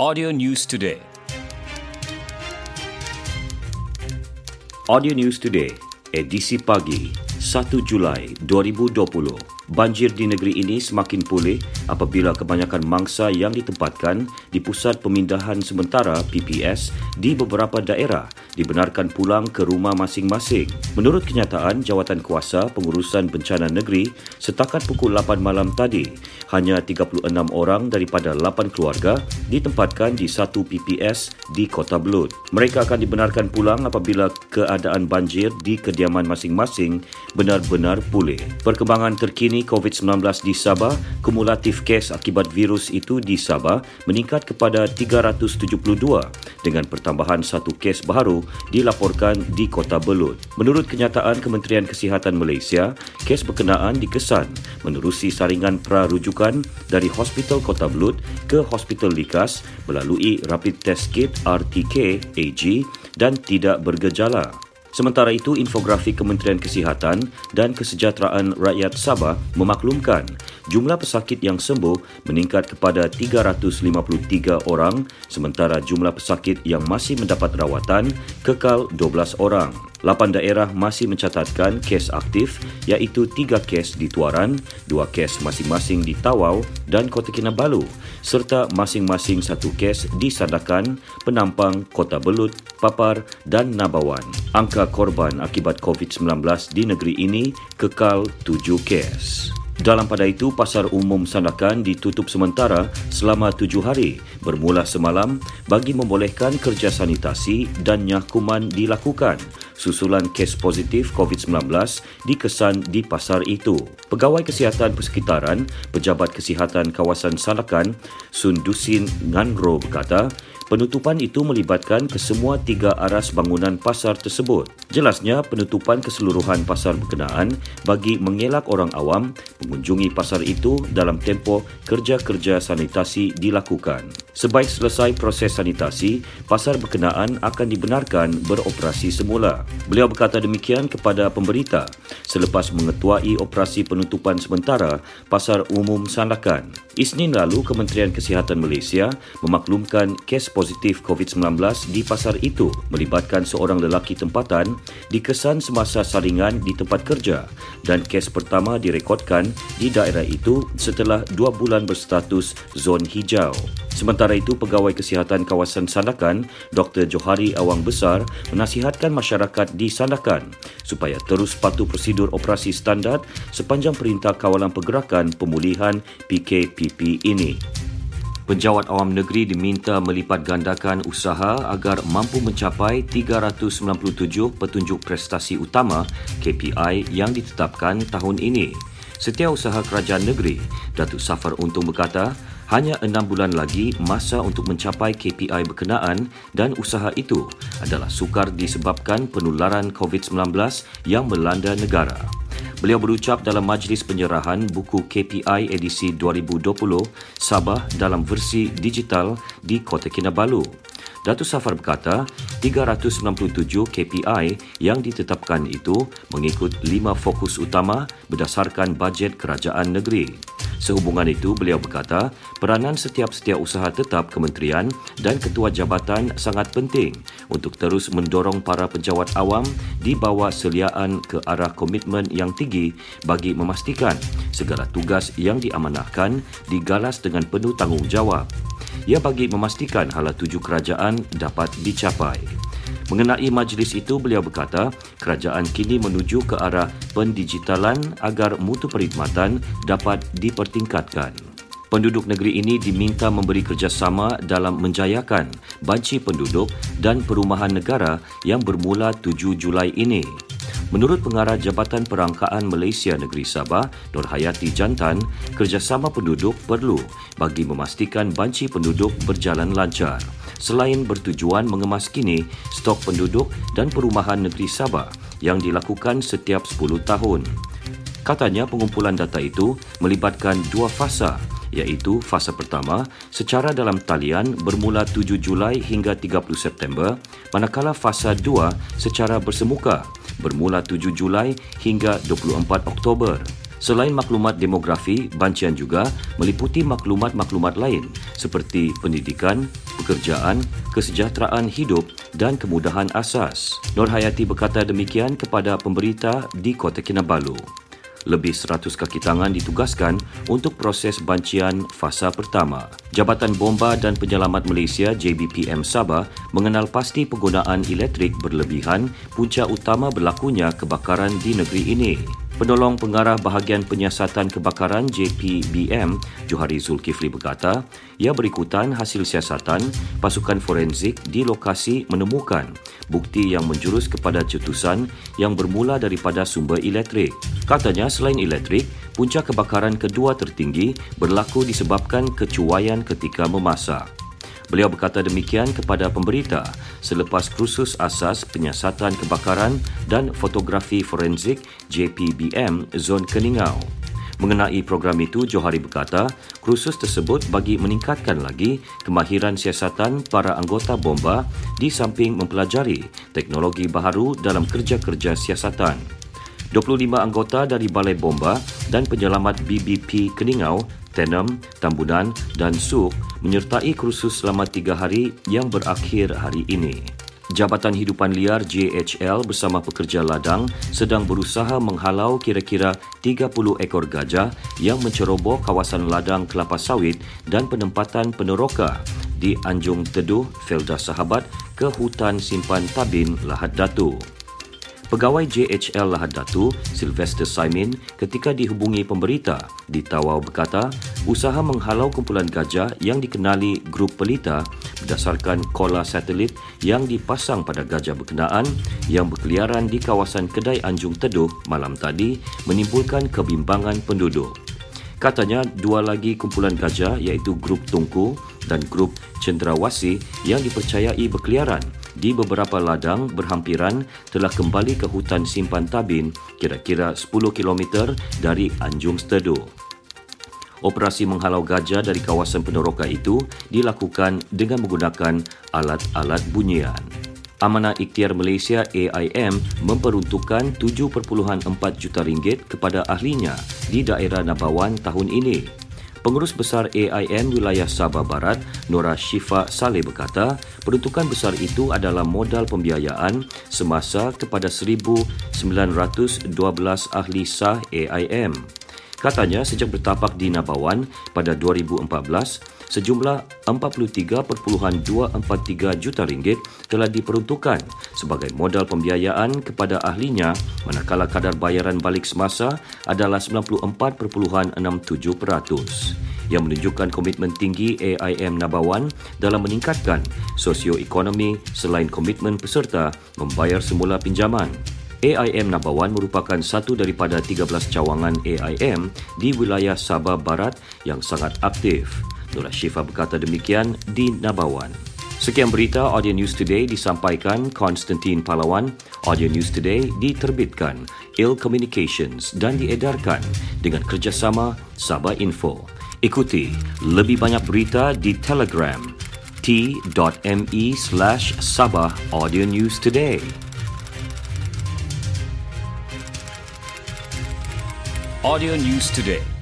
Audio News Today. Audio News Today, edisi pagi, 1 Julai 2020. Banjir di negeri ini semakin pulih apabila kebanyakan mangsa yang ditempatkan di Pusat Pemindahan Sementara PPS di beberapa daerah dibenarkan pulang ke rumah masing-masing. Menurut kenyataan Jawatan Kuasa Pengurusan Bencana Negeri, setakat pukul 8 malam tadi, hanya 36 orang daripada 8 keluarga ditempatkan di satu PPS di Kota Belud. Mereka akan dibenarkan pulang apabila keadaan banjir di kediaman masing-masing benar-benar pulih. Perkembangan terkini ini COVID-19 di Sabah, kumulatif kes akibat virus itu di Sabah meningkat kepada 372 dengan pertambahan satu kes baru dilaporkan di Kota Belud. Menurut kenyataan Kementerian Kesihatan Malaysia, kes berkenaan dikesan menerusi saringan prarujukan dari Hospital Kota Belud ke Hospital Likas melalui Rapid Test Kit RTK AG dan tidak bergejala. Sementara itu, infografik Kementerian Kesihatan dan Kesejahteraan Rakyat Sabah memaklumkan jumlah pesakit yang sembuh meningkat kepada 353 orang sementara jumlah pesakit yang masih mendapat rawatan kekal 12 orang. Lapan daerah masih mencatatkan kes aktif iaitu tiga kes di Tuaran, dua kes masing-masing di Tawau dan Kota Kinabalu serta masing-masing satu kes di Sandakan, Penampang, Kota Belut, Papar dan Nabawan. Angka korban akibat COVID-19 di negeri ini kekal tujuh kes. Dalam pada itu, Pasar Umum Sandakan ditutup sementara selama tujuh hari bermula semalam bagi membolehkan kerja sanitasi dan nyakuman dilakukan susulan kes positif COVID-19 dikesan di pasar itu. Pegawai Kesihatan Persekitaran, Pejabat Kesihatan Kawasan Sandakan, Sundusin Nganro berkata, Penutupan itu melibatkan kesemua tiga aras bangunan pasar tersebut. Jelasnya, penutupan keseluruhan pasar berkenaan bagi mengelak orang awam mengunjungi pasar itu dalam tempoh kerja-kerja sanitasi dilakukan. Sebaik selesai proses sanitasi, pasar berkenaan akan dibenarkan beroperasi semula. Beliau berkata demikian kepada pemberita selepas mengetuai operasi penutupan sementara Pasar Umum Sandakan. Isnin lalu, Kementerian Kesihatan Malaysia memaklumkan kes positif COVID-19 di pasar itu melibatkan seorang lelaki tempatan dikesan semasa saringan di tempat kerja dan kes pertama direkodkan di daerah itu setelah dua bulan berstatus zon hijau. Sementara itu, Pegawai Kesihatan Kawasan Sandakan, Dr. Johari Awang Besar, menasihatkan masyarakat di Sandakan supaya terus patuh prosedur operasi standard sepanjang Perintah Kawalan Pergerakan Pemulihan PKPP ini. Penjawat awam negeri diminta melipat gandakan usaha agar mampu mencapai 397 petunjuk prestasi utama KPI yang ditetapkan tahun ini. Setiausaha Kerajaan Negeri, Datuk Safar Untung berkata, hanya enam bulan lagi masa untuk mencapai KPI berkenaan dan usaha itu adalah sukar disebabkan penularan COVID-19 yang melanda negara. Beliau berucap dalam majlis penyerahan buku KPI edisi 2020 Sabah dalam versi digital di Kota Kinabalu. Datuk Safar berkata, 397 KPI yang ditetapkan itu mengikut lima fokus utama berdasarkan bajet kerajaan negeri. Sehubungan itu, beliau berkata, peranan setiap setiap usaha tetap kementerian dan ketua jabatan sangat penting untuk terus mendorong para penjawat awam di bawah seliaan ke arah komitmen yang tinggi bagi memastikan segala tugas yang diamanahkan digalas dengan penuh tanggungjawab. Ia bagi memastikan hala tuju kerajaan dapat dicapai. Mengenai majlis itu, beliau berkata, kerajaan kini menuju ke arah pendigitalan agar mutu perkhidmatan dapat dipertingkatkan. Penduduk negeri ini diminta memberi kerjasama dalam menjayakan banci penduduk dan perumahan negara yang bermula 7 Julai ini. Menurut pengarah Jabatan Perangkaan Malaysia Negeri Sabah, Nur Hayati Jantan, kerjasama penduduk perlu bagi memastikan banci penduduk berjalan lancar selain bertujuan mengemas kini stok penduduk dan perumahan negeri Sabah yang dilakukan setiap 10 tahun. Katanya pengumpulan data itu melibatkan dua fasa iaitu fasa pertama secara dalam talian bermula 7 Julai hingga 30 September manakala fasa dua secara bersemuka bermula 7 Julai hingga 24 Oktober. Selain maklumat demografi, bancian juga meliputi maklumat-maklumat lain seperti pendidikan, pekerjaan, kesejahteraan hidup dan kemudahan asas. Nur Hayati berkata demikian kepada pemberita di Kota Kinabalu. Lebih 100 kaki tangan ditugaskan untuk proses bancian fasa pertama. Jabatan Bomba dan Penyelamat Malaysia JBPM Sabah mengenal pasti penggunaan elektrik berlebihan punca utama berlakunya kebakaran di negeri ini. Penolong Pengarah Bahagian Penyiasatan Kebakaran JPBM, Johari Zulkifli berkata, ia berikutan hasil siasatan pasukan forensik di lokasi menemukan bukti yang menjurus kepada cetusan yang bermula daripada sumber elektrik. Katanya selain elektrik, punca kebakaran kedua tertinggi berlaku disebabkan kecuaian ketika memasak. Beliau berkata demikian kepada pemberita selepas kursus asas penyiasatan kebakaran dan fotografi forensik JPBM Zon Keningau. Mengenai program itu, Johari berkata, kursus tersebut bagi meningkatkan lagi kemahiran siasatan para anggota bomba di samping mempelajari teknologi baharu dalam kerja-kerja siasatan. 25 anggota dari Balai Bomba dan Penyelamat BBP Keningau Tenem, Tambunan dan Suk menyertai kursus selama tiga hari yang berakhir hari ini. Jabatan Hidupan Liar JHL bersama pekerja ladang sedang berusaha menghalau kira-kira 30 ekor gajah yang menceroboh kawasan ladang kelapa sawit dan penempatan peneroka di Anjung Teduh, Felda Sahabat ke hutan simpan Tabin Lahad Datu. Pegawai JHL Lahad Datu, Sylvester Simon, ketika dihubungi pemberita di Tawau berkata, usaha menghalau kumpulan gajah yang dikenali grup pelita berdasarkan kola satelit yang dipasang pada gajah berkenaan yang berkeliaran di kawasan Kedai Anjung Teduh malam tadi menimbulkan kebimbangan penduduk. Katanya dua lagi kumpulan gajah iaitu grup Tungku dan grup Cendrawasi yang dipercayai berkeliaran di beberapa ladang berhampiran telah kembali ke hutan simpan tabin kira-kira 10 km dari Anjung Stedo. Operasi menghalau gajah dari kawasan peneroka itu dilakukan dengan menggunakan alat-alat bunyian. Amanah Ikhtiar Malaysia AIM memperuntukkan 7.4 juta ringgit kepada ahlinya di daerah Nabawan tahun ini. Pengurus Besar AIM Wilayah Sabah Barat, Nora Shifa Saleh berkata, peruntukan besar itu adalah modal pembiayaan semasa kepada 1,912 ahli sah AIM. Katanya sejak bertapak di Nabawan pada 2014, sejumlah 43.243 juta ringgit telah diperuntukkan sebagai modal pembiayaan kepada ahlinya manakala kadar bayaran balik semasa adalah 94.67% yang menunjukkan komitmen tinggi AIM Nabawan dalam meningkatkan sosioekonomi selain komitmen peserta membayar semula pinjaman. AIM Nabawan merupakan satu daripada 13 cawangan AIM di wilayah Sabah Barat yang sangat aktif. Nurul Syifa berkata demikian di Nabawan. Sekian berita Audio News Today disampaikan Konstantin Palawan. Audio News Today diterbitkan Il Communications dan diedarkan dengan kerjasama Sabah Info. Ikuti lebih banyak berita di Telegram t.me slash Sabah Audio News Today. Audio News Today